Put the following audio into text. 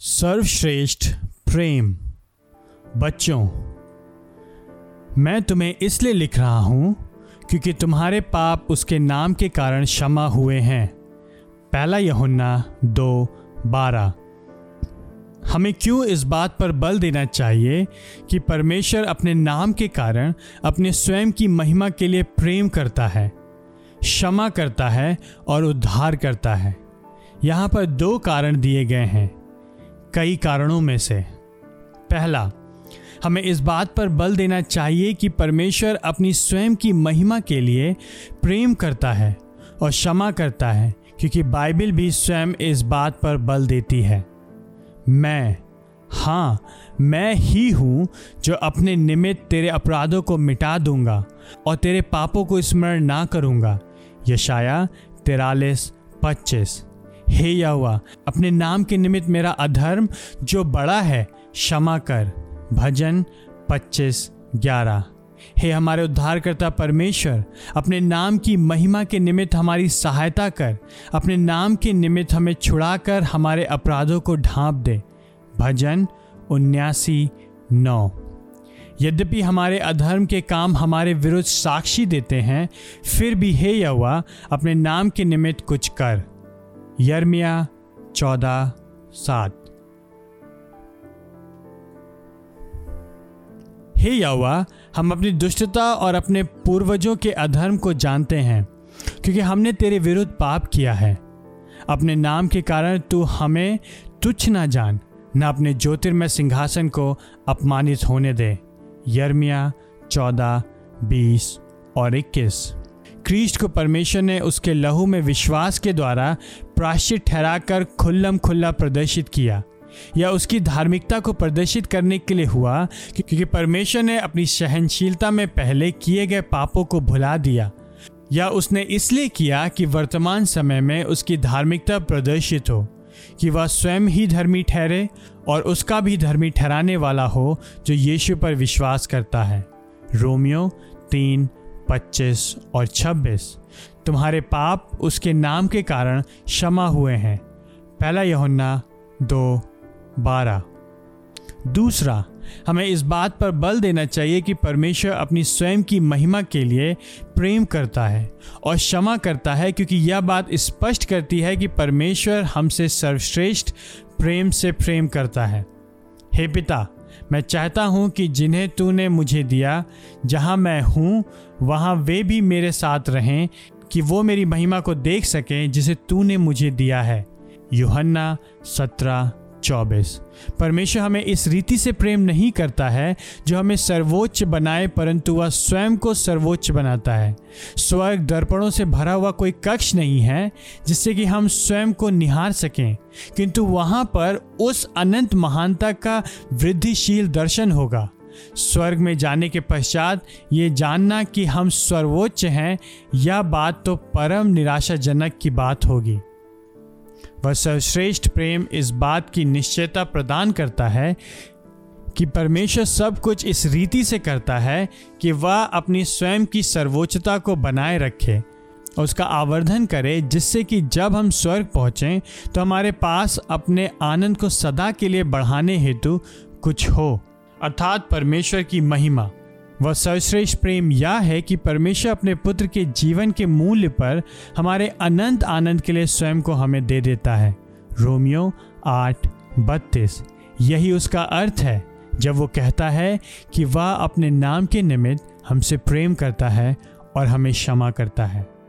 सर्वश्रेष्ठ प्रेम। बच्चों, मैं तुम्हें इसलिए लिख रहा हूँ क्योंकि तुम्हारे पाप उसके नाम के कारण क्षमा हुए हैं। पहला यहुन्ना दो बारह। हमें क्यों इस बात पर बल देना चाहिए कि परमेश्वर अपने नाम के कारण अपने स्वयं की महिमा के लिए प्रेम करता है, क्षमा करता है और उद्धार करता है। यहाँ पर दो कारण दिए गए हैं। कई कारणों में से। पहला, हमें इस बात पर बल देना चाहिए कि परमेश्वर अपनी स्वयं की महिमा के लिए प्रेम करता है और क्षमा करता है, क्योंकि बाइबल भी स्वयं इस बात पर बल देती है। मैं हाँ मैं ही हूँ जो अपने निमित्त तेरे अपराधों को मिटा दूँगा और तेरे पापों को स्मरण ना करूँगा। यशाया तिरालीस, पच्चीस। हे यहोवा, अपने नाम के निमित्त मेरा अधर्म जो बड़ा है, क्षमा कर। भजन पच्चीस ग्यारह। हे हमारे उद्धारकर्ता परमेश्वर, अपने नाम की महिमा के निमित्त हमारी सहायता कर। अपने नाम के निमित्त हमें छुड़ाकर हमारे अपराधों को ढांप दे। भजन उन्यासी नौ। यद्यपि हमारे अधर्म के काम हमारे विरुद्ध साक्षी देते हैं, फिर भी हे यहुआ अपने नाम के निमित्त कुछ कर। यर्मिया चौदह सात। हे यहुआ हम अपनी दुष्टता और अपने पूर्वजों के अधर्म को जानते हैं, क्योंकि हमने तेरे विरुद्ध पाप किया है। अपने नाम के कारण तू हमें तुच्छ ना जान, न अपने ज्योतिर्मय सिंहासन को अपमानित होने दे। यर्मिया चौदह, बीस और इक्कीस। क्रीस्ट को परमेश्वर ने उसके लहू में विश्वास के द्वारा प्राश्चित ठहराकर खुल्लम खुल्ला प्रदर्शित किया। या उसकी धार्मिकता को प्रदर्शित करने के लिए हुआ क्योंकि परमेश्वर ने अपनी सहनशीलता में पहले किए गए पापों को भुला दिया। या उसने इसलिए किया कि वर्तमान समय में उसकी धार्मिकता प्रदर्शित हो, कि वह स्वयं ही धर्मी ठहरे और उसका भी धर्मी ठहराने वाला हो, जो यीशु पर विश्वास करता है। रोमियो तीन पच्चीस और छब्बीस। तुम्हारे पाप उसके नाम के कारण क्षमा हुए हैं। पहला यहुन्ना दो, बारह। दूसरा, हमें इस बात पर बल देना चाहिए कि परमेश्वर अपनी स्वयं की महिमा के लिए प्रेम करता है और क्षमा करता है क्योंकि यह बात स्पष्ट करती है कि परमेश्वर हमसे सर्वश्रेष्ठ प्रेम से प्रेम करता है। हे पिता मैं चाहता हूँ कि जिन्हें तूने मुझे दिया, जहाँ मैं हूँ, वहाँ वे भी मेरे साथ रहें, कि वो मेरी महिमा को देख सकें जिसे तूने मुझे दिया है। यूहन्ना सत्रह चौबीस। परमेश्वर हमें इस रीति से प्रेम नहीं करता है, जो हमें सर्वोच्च बनाए, परंतु वह स्वयं को सर्वोच्च बनाता है। स्वर्ग दर्पणों से भरा हुआ कोई कक्ष नहीं है, जिससे कि हम स्वयं को निहार सकें। किंतु वहाँ पर उस अनंत महानता का वृद्धिशील दर्शन होगा। स्वर्ग में जाने के पश्चात ये जानना कि हम सर्वोच्च हैं, यह बात तो परम निराशाजनक की बात होगी। वह सर्वश्रेष्ठ प्रेम इस बात की निश्चयता प्रदान करता है कि परमेश्वर सब कुछ इस रीति से करता है कि वह अपनी स्वयं की सर्वोच्चता को बनाए रखे और उसका आवर्धन करे, जिससे कि जब हम स्वर्ग पहुँचें तो हमारे पास अपने आनंद को सदा के लिए बढ़ाने हेतु कुछ हो। अर्थात परमेश्वर की महिमा। वह सर्वश्रेष्ठ प्रेम यह है कि परमेश्वर अपने पुत्र के जीवन के मूल्य पर हमारे अनंत आनंद के लिए स्वयं को हमें दे देता है। रोमियो आठ, बत्तीस। यही उसका अर्थ है, जब वो कहता है कि वह अपने नाम के निमित्त हमसे प्रेम करता है और हमें क्षमा करता है।